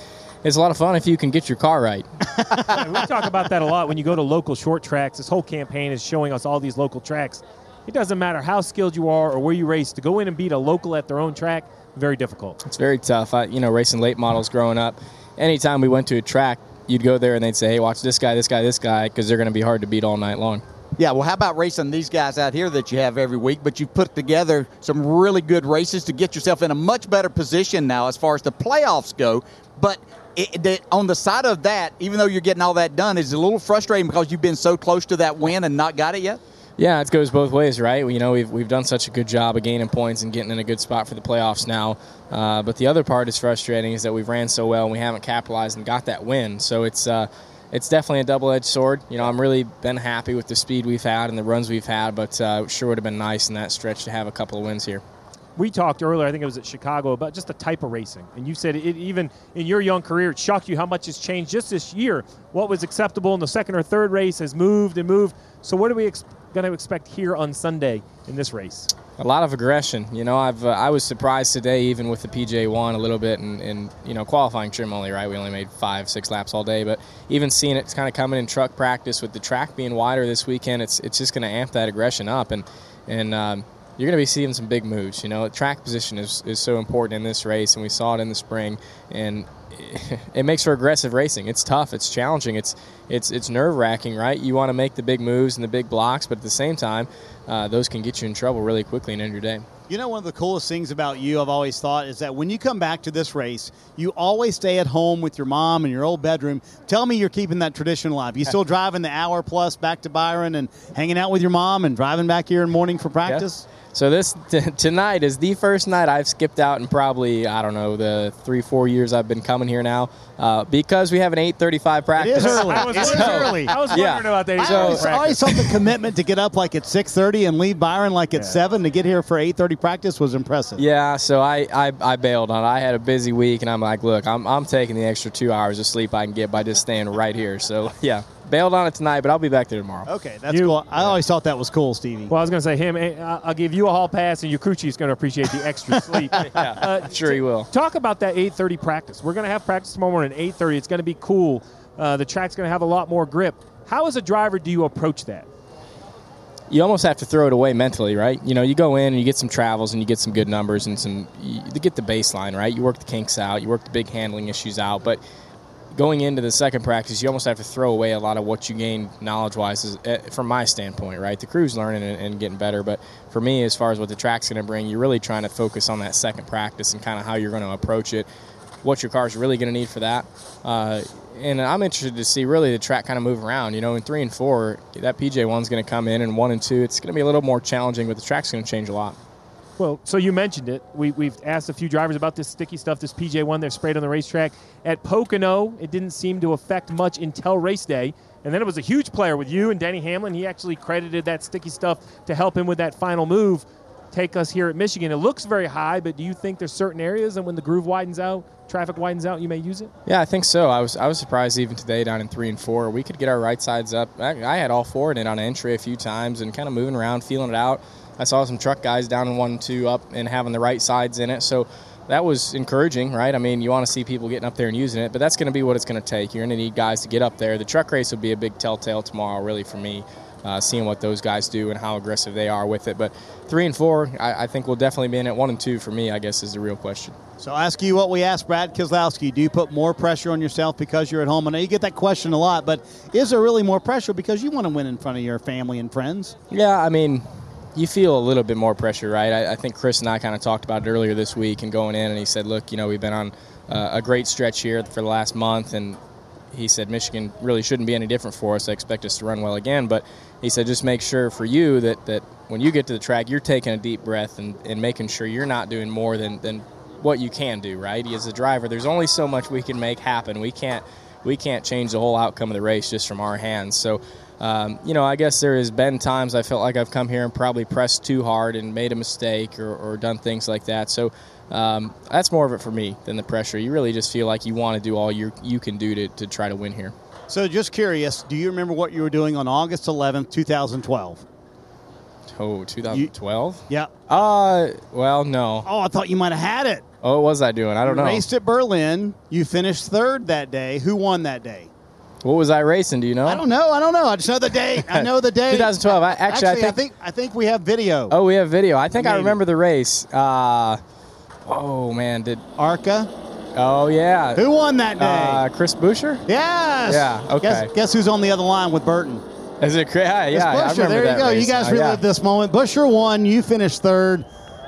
It's a lot of fun if you can get your car right. we talk about that a lot when you go to local short tracks. This whole campaign is showing us all these local tracks. It doesn't matter how skilled you are or where you race to go in and beat a local at their own track. Very difficult. It's very tough. I, you know, racing late models growing up. Anytime we went to a track, you'd go there and they'd say, "Hey, watch this guy, this guy, this guy," because they're going to be hard to beat all night long. Yeah, well, how about racing these guys out here that you have every week? But you've put together some really good races to get yourself in a much better position now as far as the playoffs go. But it, on the side of that, even though you're getting all that done, is a little frustrating because you've been so close to that win and not got it yet? Yeah, it goes both ways, right? You know, we've, we've done such a good job of gaining points and getting in a good spot for the playoffs now. Uh, but the other part is frustrating is that we've ran so well and we haven't capitalized and got that win. So it's uh, it's definitely a double-edged sword. You know, I'm really been happy with the speed we've had and the runs we've had, but uh, it sure would have been nice in that stretch to have a couple of wins here we talked earlier, I think it was at Chicago, about just the type of racing. And you said it, even in your young career, it shocked you how much has changed just this year. What was acceptable in the second or third race has moved and moved. So, what are we ex- going to expect here on Sunday in this race? A lot of aggression. You know, I've uh, I was surprised today, even with the PJ one a little bit, and, and you know, qualifying trim only right. We only made five, six laps all day, but even seeing it kind of coming in truck practice with the track being wider this weekend, it's it's just going to amp that aggression up and and. Um, you're going to be seeing some big moves. You know, track position is, is so important in this race, and we saw it in the spring, and it makes for aggressive racing. It's tough, it's challenging, it's it's it's nerve wracking, right? You want to make the big moves and the big blocks, but at the same time, uh, those can get you in trouble really quickly and end your day. You know, one of the coolest things about you, I've always thought, is that when you come back to this race, you always stay at home with your mom in your old bedroom. Tell me you're keeping that tradition alive. You still driving the hour plus back to Byron and hanging out with your mom and driving back here in morning for practice? Yeah. So this t- tonight is the first night I've skipped out in probably I don't know the three four years I've been coming here now uh, because we have an 8:35 practice. It is early. I was, it is early. I was wondering about that. I always, I always thought the commitment to get up like at 6:30 and leave Byron like at yeah. seven to get here for 8:30 practice was impressive. Yeah, so I, I, I bailed on it. I had a busy week and I'm like, look, I'm I'm taking the extra two hours of sleep I can get by just staying right here. So yeah, bailed on it tonight, but I'll be back there tomorrow. Okay, that's you, cool. I always thought that was cool, Stevie. Well, I was going to say him. Eh, I'll give you a hall pass, and your crew chief's going to appreciate the extra sleep. yeah, uh, sure he will. Talk about that 8:30 practice. We're going to have practice tomorrow morning at 8:30. It's going to be cool. Uh, the track's going to have a lot more grip. How, as a driver, do you approach that? you almost have to throw it away mentally, right? You know, you go in and you get some travels and you get some good numbers and some you, get the baseline, right? You work the kinks out, you work the big handling issues out, but going into the second practice, you almost have to throw away a lot of what you gained knowledge wise, eh, from my standpoint, right? The crew's learning and, and getting better, but for me, as far as what the track's going to bring, you're really trying to focus on that second practice and kind of how you're going to approach it, what your car's really going to need for that. Uh, and I'm interested to see really the track kind of move around. You know, in three and four, that PJ one's going to come in, and one and two, it's going to be a little more challenging, but the track's going to change a lot. Well, so you mentioned it. We, we've asked a few drivers about this sticky stuff, this PJ1 they're sprayed on the racetrack. At Pocono, it didn't seem to affect much until race day. And then it was a huge player with you and Denny Hamlin. He actually credited that sticky stuff to help him with that final move. Take us here at Michigan. It looks very high, but do you think there's certain areas and when the groove widens out, traffic widens out, you may use it? Yeah, I think so. I was I was surprised even today down in three and four. We could get our right sides up. I, I had all four in it on entry a few times and kind of moving around, feeling it out. I saw some truck guys down in one and two up and having the right sides in it. So that was encouraging, right? I mean, you want to see people getting up there and using it, but that's going to be what it's going to take. You're going to need guys to get up there. The truck race will be a big telltale tomorrow, really, for me, uh, seeing what those guys do and how aggressive they are with it. But three and four, I, I, think we'll definitely be in it. One and two, for me, I guess, is the real question. So I'll ask you what we asked Brad Keselowski. Do you put more pressure on yourself because you're at home? I know you get that question a lot, but is there really more pressure because you want to win in front of your family and friends? Yeah, I mean, you feel a little bit more pressure, right? I, I think Chris and I kind of talked about it earlier this week and going in, and he said, look, you know, we've been on uh, a great stretch here for the last month, and he said Michigan really shouldn't be any different for us. I expect us to run well again, but he said just make sure for you that, that when you get to the track, you're taking a deep breath and, and making sure you're not doing more than, than what you can do, right? As a driver, there's only so much we can make happen. We can't we can't change the whole outcome of the race just from our hands. So um, you know, I guess there has been times I felt like I've come here and probably pressed too hard and made a mistake or, or done things like that. So um, that's more of it for me than the pressure. You really just feel like you want to do all you you can do to, to try to win here. So, just curious, do you remember what you were doing on August 11th, 2012? Oh, 2012? yeah. Uh, well, no. Oh, I thought you might have had it. Oh, what was I doing? I don't you know. Raced at Berlin. You finished third that day. Who won that day? What was I racing? Do you know? I don't know. I don't know. I just know the date. I know the date. 2012. I, actually, I, think, I think I think we have video. Oh, we have video. I think I remember the race. Uh, oh man, did Arca? Oh yeah. Who won that day? Uh, Chris Buescher. Yes. Yeah. Okay. Guess, guess who's on the other line with Burton? Is it cra- Yeah, yeah. Buescher. There you go. race. You guys Uh, yeah. relived this moment. Buescher won. You finished third.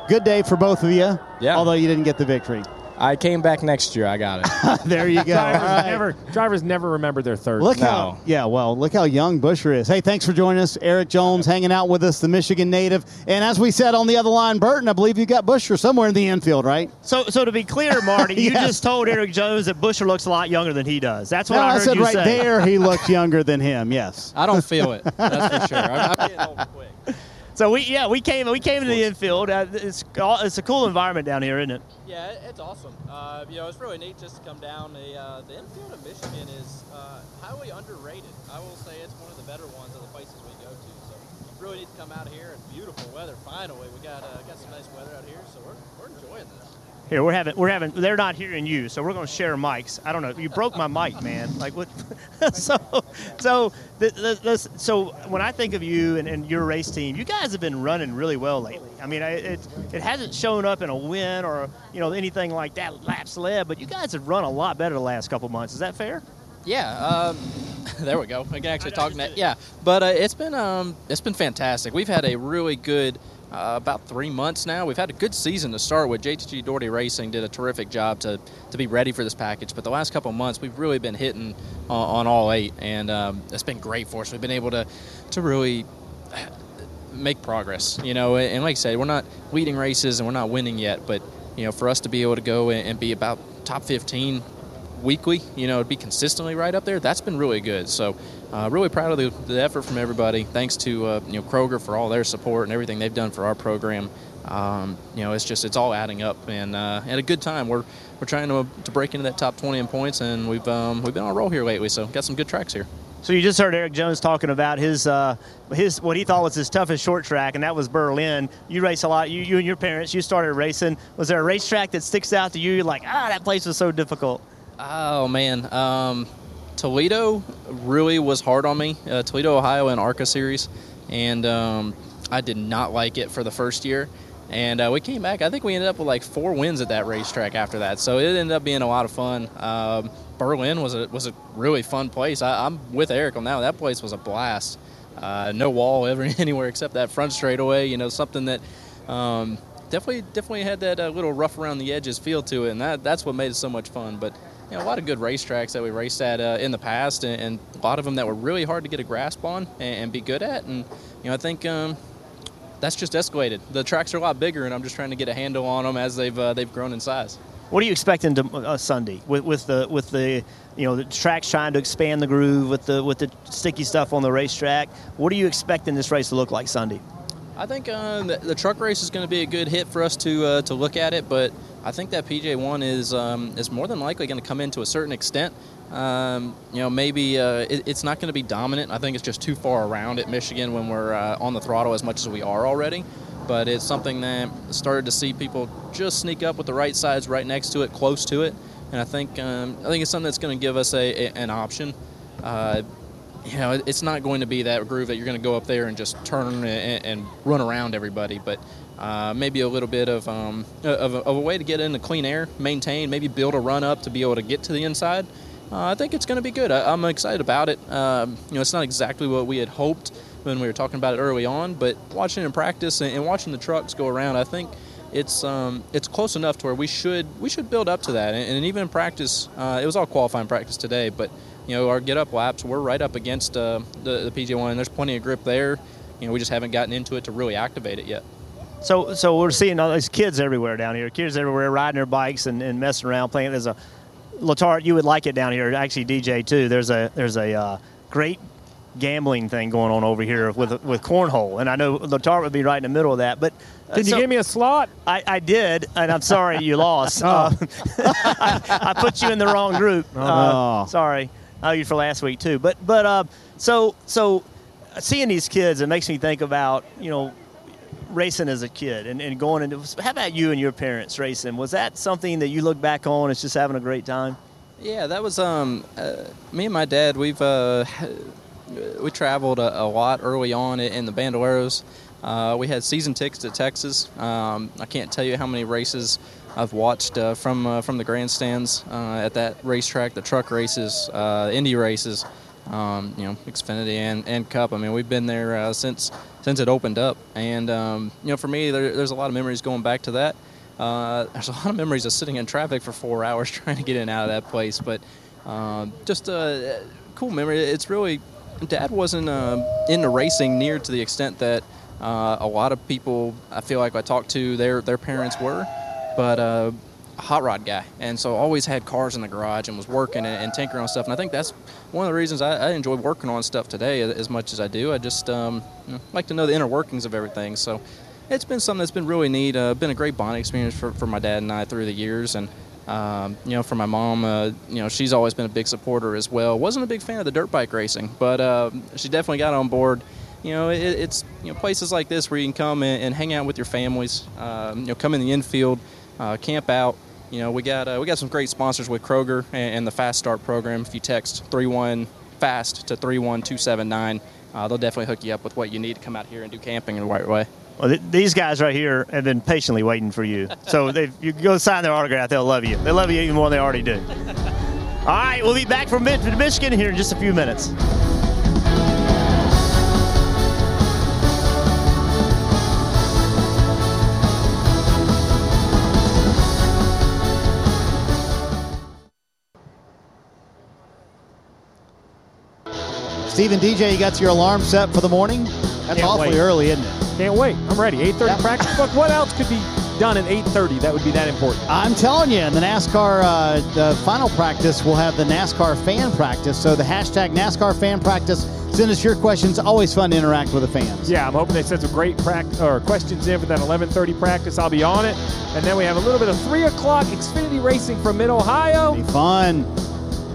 Good day for both of you. Yeah. Although you didn't get the victory. I came back next year. I got it. there you go. Drivers, All right. never, drivers never remember their third. Look how yeah, well, look how young Buescher is. Hey, thanks for joining us. Erik Jones hanging out with us, the Michigan native. And as we said on the other line, Burton, I believe you got Buescher somewhere in the infield, right? So, so to be clear, Marty, you just told Erik Jones that Buescher looks a lot younger than he does. That's what no, I I, heard said you right say. there he looked younger than him. Yes. I don't feel it. That's for sure. I'm, I'm getting old quick. So we yeah we came we came to the infield. Uh, it's it's a cool environment down here, isn't it? Yeah, it's awesome. Uh, you know, it's really neat just to come down. The, uh, the infield of Michigan is uh, highly underrated. I will say it's one of the better ones of the places we go to. So you really need to come out here. It's beautiful weather. Finally, we got uh, got some nice weather out here, so we're, we're enjoying this. Here we're having we're having they're not hearing you, so we're going to share mics. I don't know. You broke my mic, man. Like what? so so the, the, this, so when I think of you and, and your race team, you guys have been running really well lately. I mean, I, it it hasn't shown up in a win or you know anything like that laps led, but you guys have run a lot better the last couple months. Is that fair? Yeah, um, there we go. I can actually talk now. Yeah, but uh, it's been um, it's been fantastic. We've had a really good uh, about three months now. We've had a good season to start with. JTG Doherty Racing did a terrific job to to be ready for this package. But the last couple months, we've really been hitting on, on all eight, and um, it's been great for us. We've been able to to really make progress. You know, and like I said, we're not leading races and we're not winning yet, but you know, for us to be able to go and be about top 15 weekly, you know, to be consistently right up there, that's been really good. So, uh, really proud of the, the effort from everybody. Thanks to uh, you know Kroger for all their support and everything they've done for our program. Um, you know, it's just it's all adding up, and uh, at a good time. We're we're trying to, to break into that top 20 in points, and we've um, we've been on a roll here lately. So, got some good tracks here. So you just heard Erik Jones talking about his uh, his what he thought was his toughest short track, and that was Berlin. You race a lot. You, you and your parents, you started racing. Was there a racetrack that sticks out to you? You're like, ah, that place was so difficult. Oh man, um, Toledo really was hard on me. Uh, Toledo, Ohio, and ARCA series, and um, I did not like it for the first year. And uh, we came back. I think we ended up with like four wins at that racetrack after that. So it ended up being a lot of fun. Um, Berlin was a was a really fun place. I, I'm with Erik on that. one. That place was a blast. Uh, no wall ever anywhere except that front straightaway. You know, something that um, definitely definitely had that uh, little rough around the edges feel to it, and that that's what made it so much fun. But you know, a lot of good racetracks that we raced at uh, in the past, and, and a lot of them that were really hard to get a grasp on and, and be good at. And you know, I think um, that's just escalated. The tracks are a lot bigger, and I'm just trying to get a handle on them as they've uh, they've grown in size. What are you expecting to uh, Sunday with, with the with the you know the tracks trying to expand the groove with the with the sticky stuff on the racetrack? What are you expecting this race to look like Sunday? I think uh, the, truck race is going to be a good hit for us to uh, to look at it, but I think that PJ one is um, is more than likely going to come in to a certain extent. Um, you know, maybe uh, it, it's not going to be dominant. I think it's just too far around at Michigan when we're uh, on the throttle as much as we are already. But it's something that started to see people just sneak up with the right sides right next to it, close to it, and I think um, I think it's something that's going to give us a, a an option. You know, it's not going to be that groove that you're going to go up there and just turn and, and run around everybody, but uh, maybe a little bit of, um, of, a, of a way to get into clean air, maintain, maybe build a run up to be able to get to the inside. Uh, I think it's going to be good. I, I'm excited about it. Um, you know, it's not exactly what we had hoped when we were talking about it early on, but watching in practice and, and watching the trucks go around, I think it's um, it's close enough to where we should we should build up to that. And, and even in practice, uh, it was all qualifying practice today, but you know our get up laps, we're right up against uh, the, the PJ one. There's plenty of grip there. You know, we just haven't gotten into it to really activate it yet. So, so we're seeing all these kids everywhere down here. Kids everywhere riding their bikes and, and messing around, playing. There's a Letarte. You would like it down here. Actually, DJ too. There's a there's a uh, great gambling thing going on over here with with cornhole, and I know Letarte would be right in the middle of that. But uh, Did you so- give me a slot? I, I did, and I'm sorry you lost. Oh. Uh, I, I put you in the wrong group. Oh, Uh, no. sorry. I you for last week too. But but uh, so so seeing these kids, it makes me think about you know racing as a kid and, and going into. How about you and your parents racing? Was that something that you look back on as just having a great time? Yeah, that was um, uh, me and my dad. We've uh, we traveled a, a, lot early on in the Bandoleros. Uh, we had season tickets to Texas. Um, I can't tell you how many races I've watched uh, from uh, from the grandstands uh, at that racetrack, the truck races, Indy races, um, you know, Xfinity and, and Cup. I mean, we've been there since since it opened up, and um, you know, for me, there, there's a lot of memories going back to that. there's a lot of memories of sitting in traffic for four hours trying to get in and out of that place, but just a cool memory. It's really Dad wasn't uh, into racing near to the extent that uh, a lot of people I feel like I talked to their their parents were, but uh, a hot rod guy, and so always had cars in the garage and was working and, and tinkering on stuff. And I think that's one of the reasons I, I enjoy working on stuff today as much as I do. I just um, you know, like to know the inner workings of everything. So it's been something that's been really neat. Uh, been a great bonding experience for, for my dad and I through the years, and um, you know, for my mom, uh, you know, she's always been a big supporter as well. Wasn't a big fan of the dirt bike racing, but uh, she definitely got on board. You know, it, it's you know places like this where you can come and, and hang out with your families. Um, you know, come in the infield, uh, camp out. You know, we got uh, we got some great sponsors with Kroger and, and, the Fast Start program. If you text three one fast to three one two seven nine, uh, they'll definitely hook you up with what you need to come out here and do camping in the right way. Well, th- these guys right here have been patiently waiting for you. So if you go sign their autograph, they'll love you. They love you even more than they already do. All right, we'll be back from Michigan here in just a few minutes. Stephen DJ, you got your alarm set for the morning? That's Can't awfully wait. early, isn't it? Can't wait. I'm ready. 8:30 yep. practice. Look, what else could be done at 8:30? That would be that important. I'm telling you, in the NASCAR uh, the final practice, we'll have the NASCAR fan practice. So the hashtag NASCAR fan practice. Send us your questions. Always fun to interact with the fans. Yeah, I'm hoping they send some great practice or questions in for that 11:30 practice. I'll be on it, and then we have a little bit of three o'clock Xfinity racing from Mid Ohio. Be fun.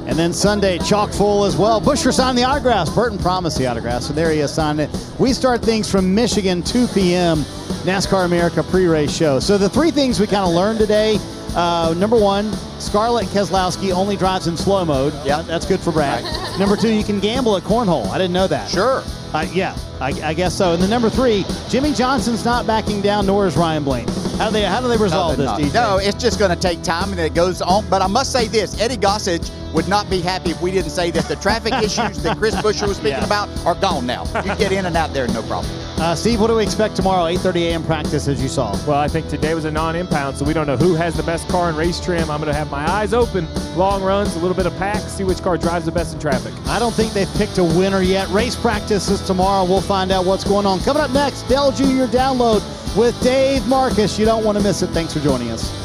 And then Sunday, chock full as well. Buescher signed the autographs. Burton promised the autographs, so there he is signed it. We start things from Michigan, 2 p.m. NASCAR America pre-race show. So the three things we kind of learned today. Uh, number one, Scarlett Keselowski only drives in slow mode. Yeah, that's good for Brad. Right. number two, you can gamble at cornhole. I didn't know that. Sure. Uh, yeah, I, I, guess so. And then number three, Jimmie Johnson's not backing down, nor is Ryan Blaney. How do they how do they resolve no, this? DJ? No, it's just going to take time, and it goes on. But I must say this: Eddie Gossage would not be happy if we didn't say that the traffic issues that Chris Buescher was speaking yeah. about are gone now. You get in and out there, no problem. Uh, Steve, what do we expect tomorrow? 8:30 a.m. practice, as you saw. Well, I think today was a non-impound, so we don't know who has the best car in race trim. I'm going to have my eyes open, long runs, a little bit of pack, see which car drives the best in traffic. I don't think they've picked a winner yet. Race practice is tomorrow. We'll find out what's going on. Coming up next, Dale Jr. download with Dave Marcus. You don't want to miss it. Thanks for joining us.